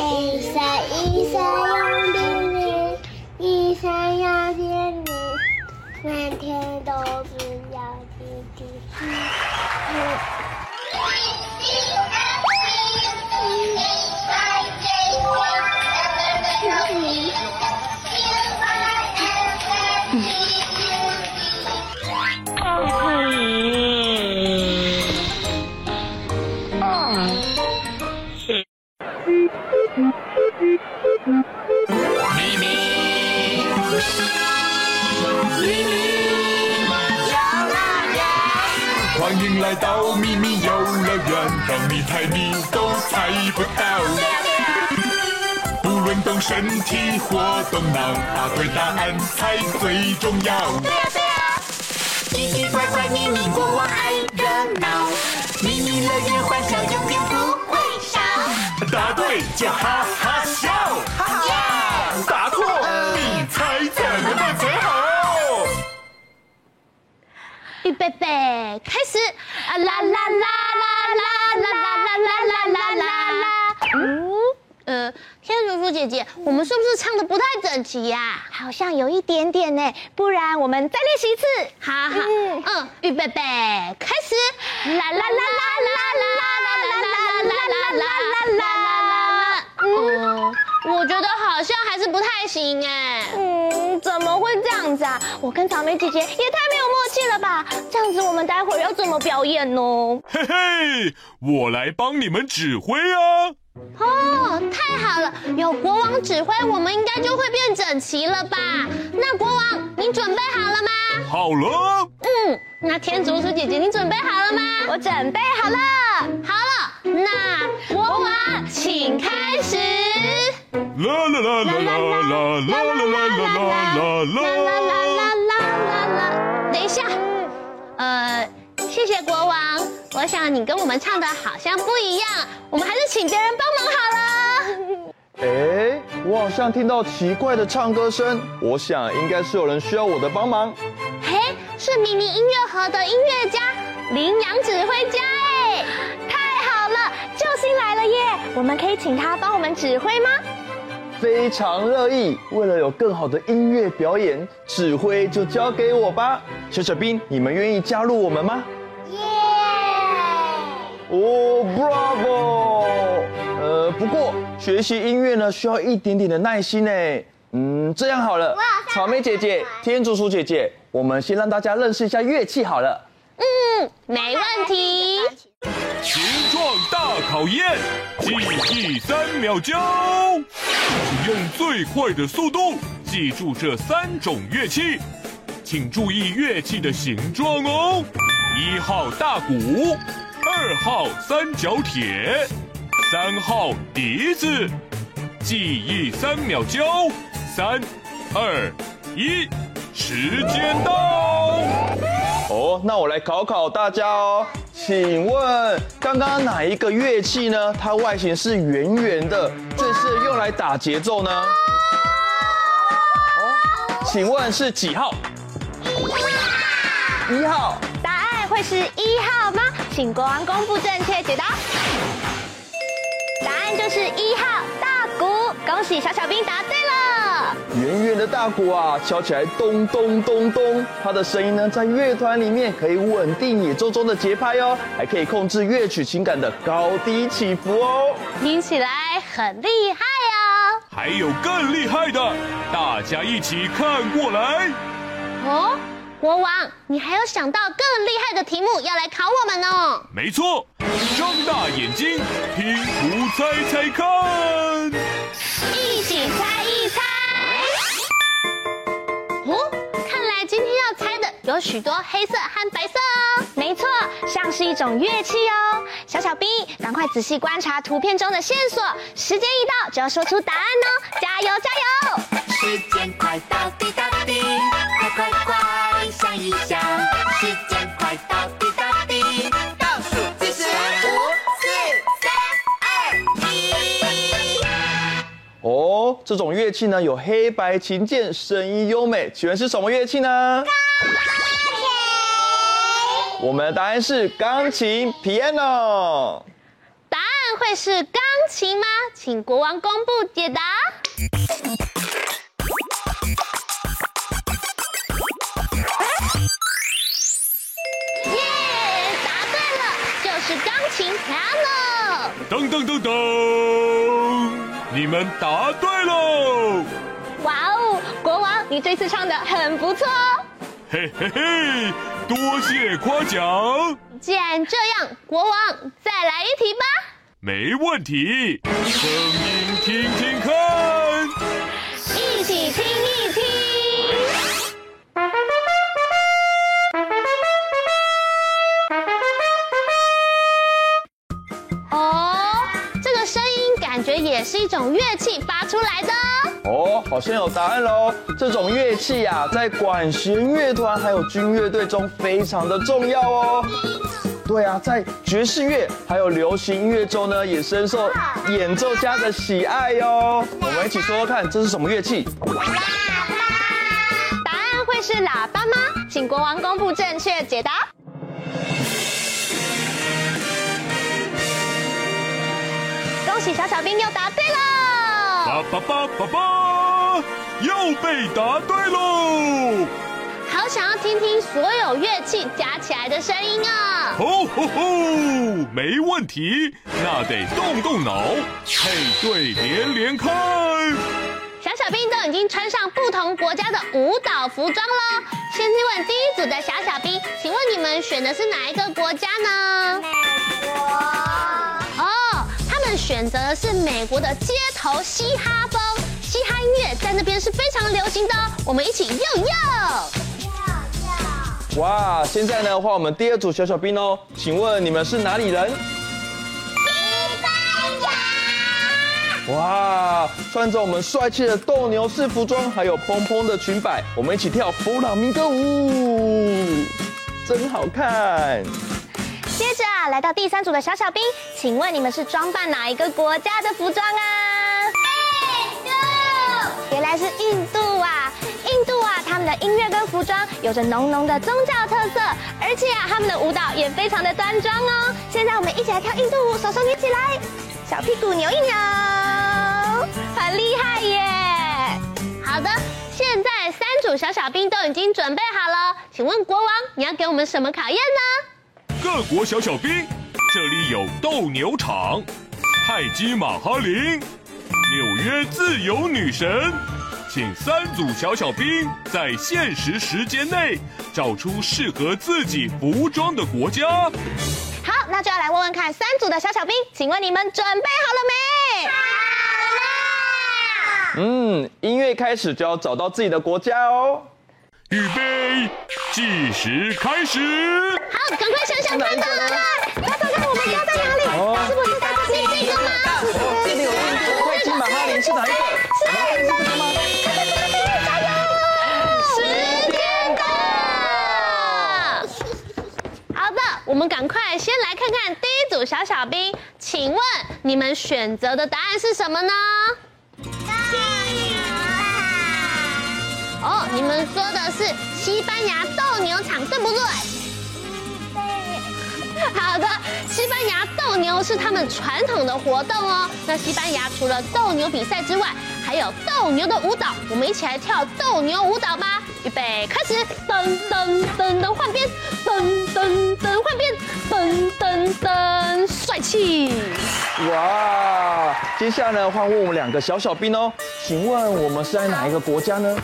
一闪一闪亮晶晶一闪亮晶晶满天都是小星星来到秘密游乐园，让你猜谜都猜不到。不论动身体或动脑，答对答案才最重要。对呀对呀，奇奇怪怪秘密国王爱热闹，秘密乐园欢笑永远不会少。答对就哈哈笑，哈哈预备备，开始！啊啦啦啦啦啦啦啦啦啦啦啦啦！嗯，呃，天竺鼠姐姐，我们是不是唱的不太整齐呀？好像有一点点呢，不然我们再练习一次。好好，嗯，预备备，开始！啦啦啦啦啦啦啦啦啦啦啦啦啦！嗯，我觉得好像还是不太行哎。嗯，怎么会这样子啊？我跟草莓姐姐也太没有默契了吧？这样子我们待会儿要怎么表演呢？嘿嘿，我来帮你们指挥啊！哦，太好了，有国王指挥，我们应该就会变整齐了吧？那国王，你准备好了吗？好了。嗯，那天竺鼠姐姐，你准备好了吗？我准备好了。好了，那国王，请开始。啦啦啦啦啦啦啦啦啦啦啦啦啦啦啦啦啦！等一下，呃，谢谢国王。我想你跟我们唱的好像不一样，我们还是请别人帮忙好了。哎，我好像听到奇怪的唱歌声，我想应该是有人需要我的帮忙。嘿，是迷你音乐盒的音乐家羚羊指挥家哎，太好了，救星来了耶！我们可以请他帮我们指挥吗？非常乐意。为了有更好的音乐表演，指挥就交给我吧。小小兵，你们愿意加入我们吗？耶哦，Bravo！呃，不过学习音乐呢，需要一点点的耐心呢。嗯，这样好了，草莓姐姐、天竺鼠姐姐，我们先让大家认识一下乐器好了。嗯，没问题。形状大考验，记忆三秒钟，请用最快的速度记住这三种乐器，请注意乐器的形状哦。一号大鼓。二号三角铁，三号笛子，记忆三秒钟，三、二、一，时间到。哦，那我来考考大家哦，请问刚刚哪一个乐器呢？它外形是圆圆的，最适合用来打节奏呢？请问是几号？一号。答案会是一号吗？请国王公布正确解答，答案就是一号大鼓。恭喜小小兵答对了。圆圆的大鼓啊，敲起来咚咚咚咚，它的声音呢，在乐团里面可以稳定演奏中的节拍哦，还可以控制乐曲情感的高低起伏哦。听起来很厉害哦。还有更厉害的，大家一起看过来。哦。国王，你还有想到更厉害的题目要来考我们呢？没错，张大眼睛，听图猜猜看，许多黑色和白色哦，没错，像是一种乐器哦。小小兵，赶快仔细观察图片中的线索，时间一到就要说出答案哦，加油加油！时间快到，滴答滴，快快快想一想。时间快到，滴答滴，倒数计时，五、四、三、二、一。哦，这种乐器呢有黑白琴键，声音优美，请问是什么乐器呢？我们的答案是钢琴，piano。答案会是钢琴吗？请国王公布解答。耶，答对了，就是钢琴 piano。噔噔噔噔，你们答对喽！哇哦，国王，你这次唱的很不错哦。嘿嘿嘿，多谢夸奖。既然这样，国王再来一题吧。没问题，也是一种乐器发出来的。哦，好像有答案喽！这种乐器呀、啊，在管弦乐团还有军乐队中非常的重要哦。对啊，在爵士乐还有流行音乐中呢，也深受演奏家的喜爱哟。我们一起说说看，这是什么乐器？喇叭。答案会是喇叭吗？请国王公布正确解答。恭喜小小兵又答对了。爸爸爸爸爸，又被答对喽！好想要听听所有乐器加起来的声音啊！吼吼吼，没问题，那得动动脑，配对连连看。小小兵都已经穿上不同国家的舞蹈服装喽。先去问第一组的小小兵，请问你们选的是哪一个国家呢？美国。选择的是美国的街头嘻哈风，嘻哈音乐在那边是非常流行的。我们一起又又哇！现在呢，换我们第二组小小兵哦，请问你们是哪里人？西班牙。哇！穿着我们帅气的斗牛士服装，还有蓬蓬的裙摆，我们一起跳弗朗明哥舞，真好看。接着啊，来到第三组的小小兵，请问你们是装扮哪一个国家的服装啊？印度。原来是印度啊！印度啊，他们的音乐跟服装有着浓浓的宗教特色，而且啊，他们的舞蹈也非常的端庄哦。现在我们一起来跳印度舞，手手举起来，小屁股扭一扭，很厉害耶！好的，现在三组小小兵都已经准备好了，请问国王，你要给我们什么考验呢？各国小小兵，这里有斗牛场、泰姬玛哈林、纽约自由女神，请三组小小兵在限时时间内找出适合自己服装的国家。好，那就要来问问看，三组的小小兵，请问你们准备好了没？好了。嗯，音乐开始就要找到自己的国家哦。预备，计时开始。好，赶快想想看吧。找找看，我们要在哪里？哦、是不是在这边这个吗？哦，这里有印度泰姬玛哈陵是哪一个？是哪一个吗？加油！时间到。好的，我们赶快先来看看第一组小小兵，请问你们选择的答案是什么呢？哦，你们说的是西班牙斗牛场，对不对？对。好的，西班牙斗牛是他们传统的活动哦。那西班牙除了斗牛比赛之外，还有斗牛的舞蹈。我们一起来跳斗牛舞蹈吧！预备，开始！噔噔噔噔，换边！噔噔噔，换边！噔噔噔，帅气！哇！接下来呢，换问我们两个小小兵哦。请问我们是在哪一个国家呢？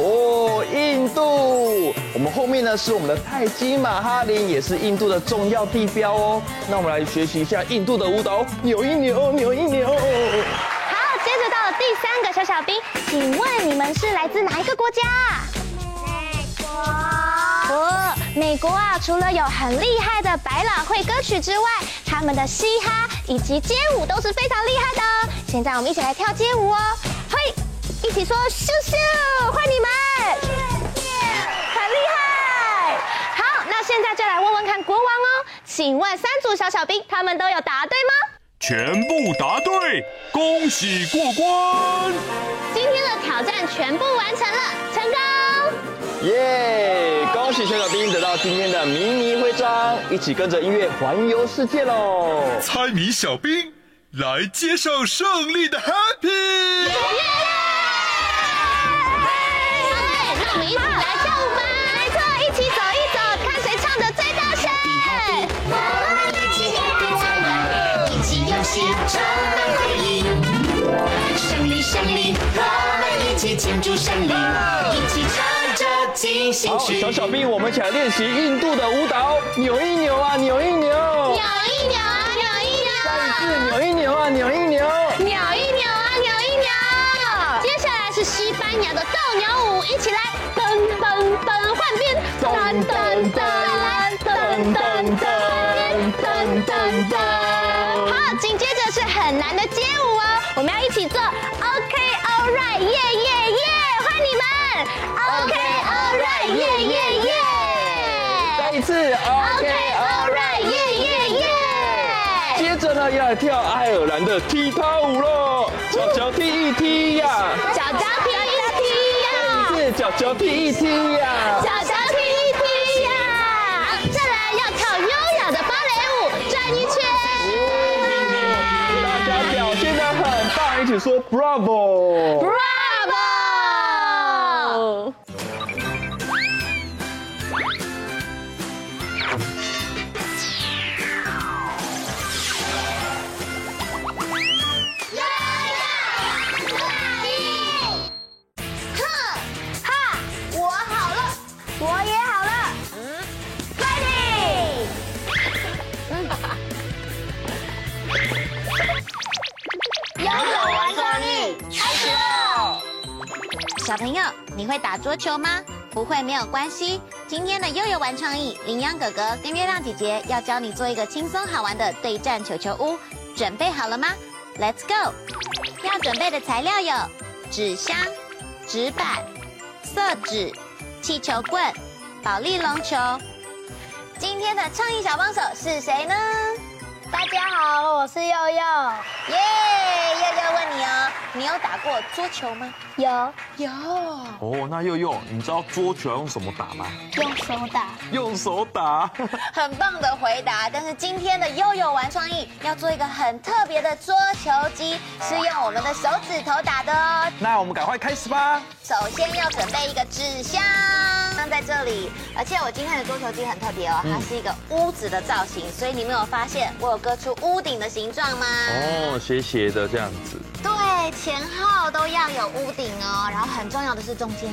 哦，印度，我们后面呢是我们的泰姬玛哈林，也是印度的重要地标哦。那我们来学习一下印度的舞蹈，扭一扭，扭一扭。好，接着到了第三个小小兵，请问你们是来自哪一个国家？美国。哦，美国啊，除了有很厉害的百老汇歌曲之外，他们的嘻哈以及街舞都是非常厉害的。现在我们一起来跳街舞哦，一起说咻咻，欢迎你们，咻咻，很厉害。好，那现在就来问问看国王哦，请问三组小小兵他们都有答对吗？全部答对，恭喜过关！今天的挑战全部完成了，成功！耶！恭喜小小兵得到今天的迷你徽章，一起跟着音乐环游世界喽！猜谜小兵来接受胜利的 Happy！胜利胜利，我们一起庆祝胜利，一起跳着进行曲。好，小小兵，我们起来练习印度的舞蹈，扭一扭啊，扭一扭，扭一扭啊，扭一扭，再一次扭一扭啊，扭一扭，扭一扭啊，扭一扭。接下来是西班牙的斗牛舞，一起来，噔噔噔，换边，噔噔噔，噔噔噔，边噔噔噔。好，紧接着是很难的街舞哦，我们要一起做 OK All Right，耶耶耶，欢迎你们。OK All Right，耶耶耶，再一次 OK All Right，耶耶耶。接着呢，要来跳爱尔兰的踢踏舞喽，脚脚踢一踢呀，脚脚踢一踢呀，是脚脚踢一踢呀。脚说 Bravo！Bravo！小朋友，你会打桌球吗？不会没有关系。今天的悠悠玩创意，羚羊哥哥跟月亮姐姐要教你做一个轻松好玩的对战球球屋，准备好了吗？Let's go！要准备的材料有纸箱、纸板、色纸、气球棍、保利龙球。今天的创意小帮手是谁呢？大家好，我是佑佑。耶！悠悠问你哦，你有打过桌球吗？有有。哦，那佑佑，你知道桌球要用什么打吗？用手打，用手打。很棒的回答，但是今天的悠悠玩创意要做一个很特别的桌球机，是用我们的手指头打的哦。那我们赶快开始吧。首先要准备一个纸箱，放在这里。而且我今天的桌球机很特别哦，它是一个屋子的造型，所以你没有发现我有割出屋顶的形状吗？哦，斜斜的这样子。对，前后都要有屋顶哦。然后很重要的是中间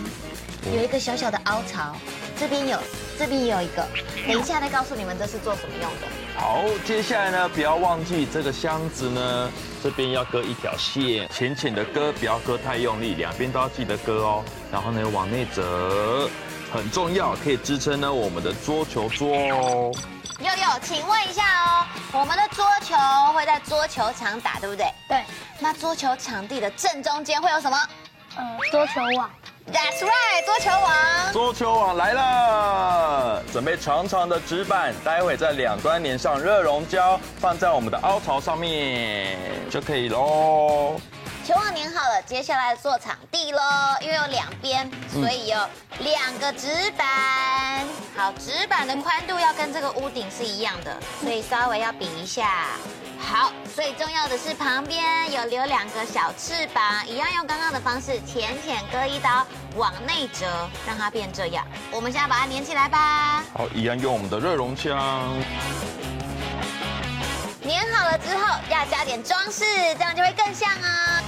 有一个小小的凹槽，这边有，这边也有一个。等一下再告诉你们这是做什么用的。好，接下来呢，不要忘记这个箱子呢，这边要割一条线，浅浅的割，不要割太用力，两边都要记得割哦。然后呢，往内折，很重要，可以支撑呢我们的桌球桌哦。悠悠，请问一下哦，我们的桌球会在桌球场打，对不对？对，那桌球场地的正中间会有什么呃，桌球网。？That's right，桌球网。桌球网来了，准备长长的纸板，待会在两端粘上热熔胶，放在我们的凹槽上面就可以喽。球网粘好了，接下来做场地喽。因为有两边，所以有两个纸板。好，纸板的宽度要跟这个屋顶是一样的，所以稍微要比一下。好，最重要的是旁边有留两个小翅膀，一样用刚刚的方式，浅浅割一刀，往内折，让它变这样。我们现在把它粘起来吧。好，一样用我们的热熔枪。粘好了之后，要加点装饰，这样就会更像啊。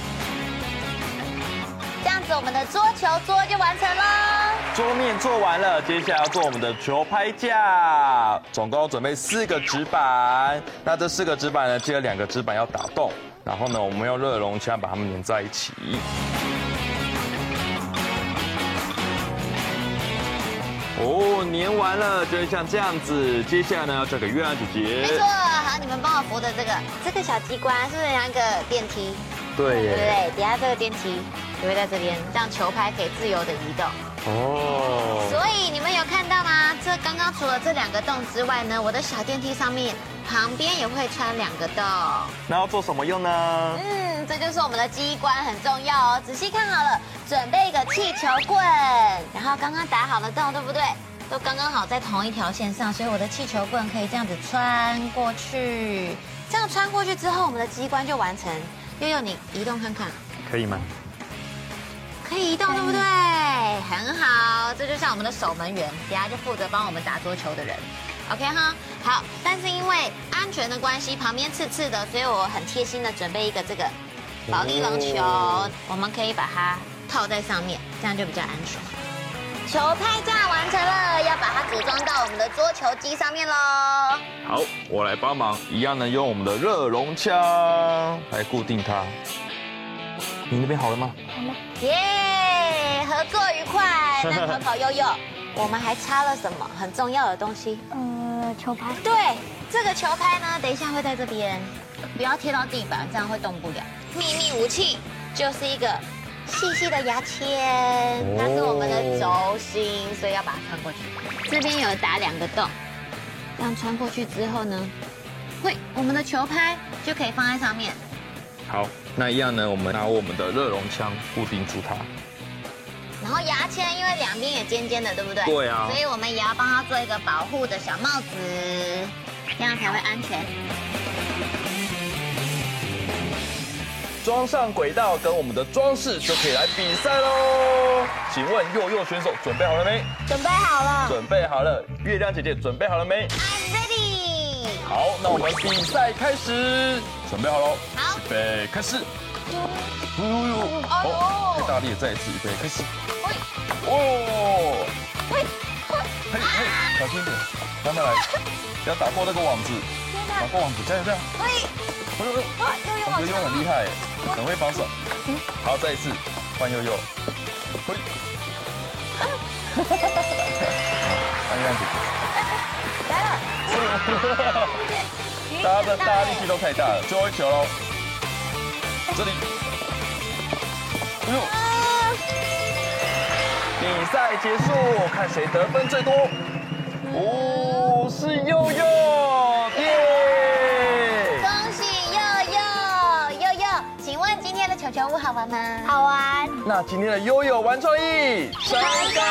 这样子，我们的桌球桌就完成了。桌面做完了，接下来要做我们的球拍架，总共准备四个纸板。那这四个纸板呢，记得两个纸板要打洞，然后呢，我们用热熔枪把它们粘在一起。哦，粘完了就会像这样子。接下来呢，要交给月亮姐姐。没错，好，你们帮我扶着这个这个小机关，是不是像一个电梯？对对不耶。对？底下这个电梯就会在这边，让球拍可以自由的移动。哦。所以你们有看到吗？这刚刚除了这两个洞之外呢，我的小电梯上面旁边也会穿两个洞。那要做什么用呢？嗯，这就是我们的机关，很重要哦。仔细看好了，准备一个气球棍，然后刚刚打好了洞，对不对？都刚刚好在同一条线上，所以我的气球棍可以这样子穿过去。这样穿过去之后，我们的机关就完成。悠悠，你移动看看，可以吗？可以移动，对不对？很好，这就像我们的守门员，等下就负责帮我们打桌球的人。OK 哈，好。但是因为安全的关系，旁边刺刺的，所以我很贴心的准备一个这个保丽龙球，我们可以把它套在上面，这样就比较安全。球拍架完成了，要把它组装到我们的桌球机上面喽。好，我来帮忙，一样能，用我们的热熔枪来固定它。你那边好了吗？好了。耶，yeah, 合作愉快。那考考悠悠，我们还差了什么很重要的东西？呃，球拍。对，这个球拍呢，等一下会在这边，不要贴到地板，这样会动不了。秘密武器就是一个细细的牙签，它是我们的轴心，所以要把它穿过去。这边有打两个洞，这样穿过去之后呢，会我们的球拍就可以放在上面。好，那一样呢，我们拿我们的热熔枪固定住它。然后牙签因为两边也尖尖的，对不对？对啊。所以我们也要帮它做一个保护的小帽子，这样才会安全。装上轨道跟我们的装饰就可以来比赛喽。请问幼幼选手准备好了没？准备好了。准备好了。月亮姐姐准备好了没？I'm ready。好，那我们比赛开始。准备好喽！备开始！呦呦呦！哦，太大力，再一次，预备开始！喂！哦！喂！嘿嘿，小心点，慢慢来，不要打破那个网子，打破网子，加油加油！喂！呦呦呦！悠悠很厉害，很会防守。好，再一次，换悠悠。喂！哈哈哈哈哈！安静。来了！大家的大家力气都太大了，最后一球喽！这里，哎呦！比赛结束，看谁得分最多。哦，是悠悠，耶！恭喜悠悠，悠悠，请问今天的球球屋好玩吗？好玩。那今天的悠悠玩创意，上高。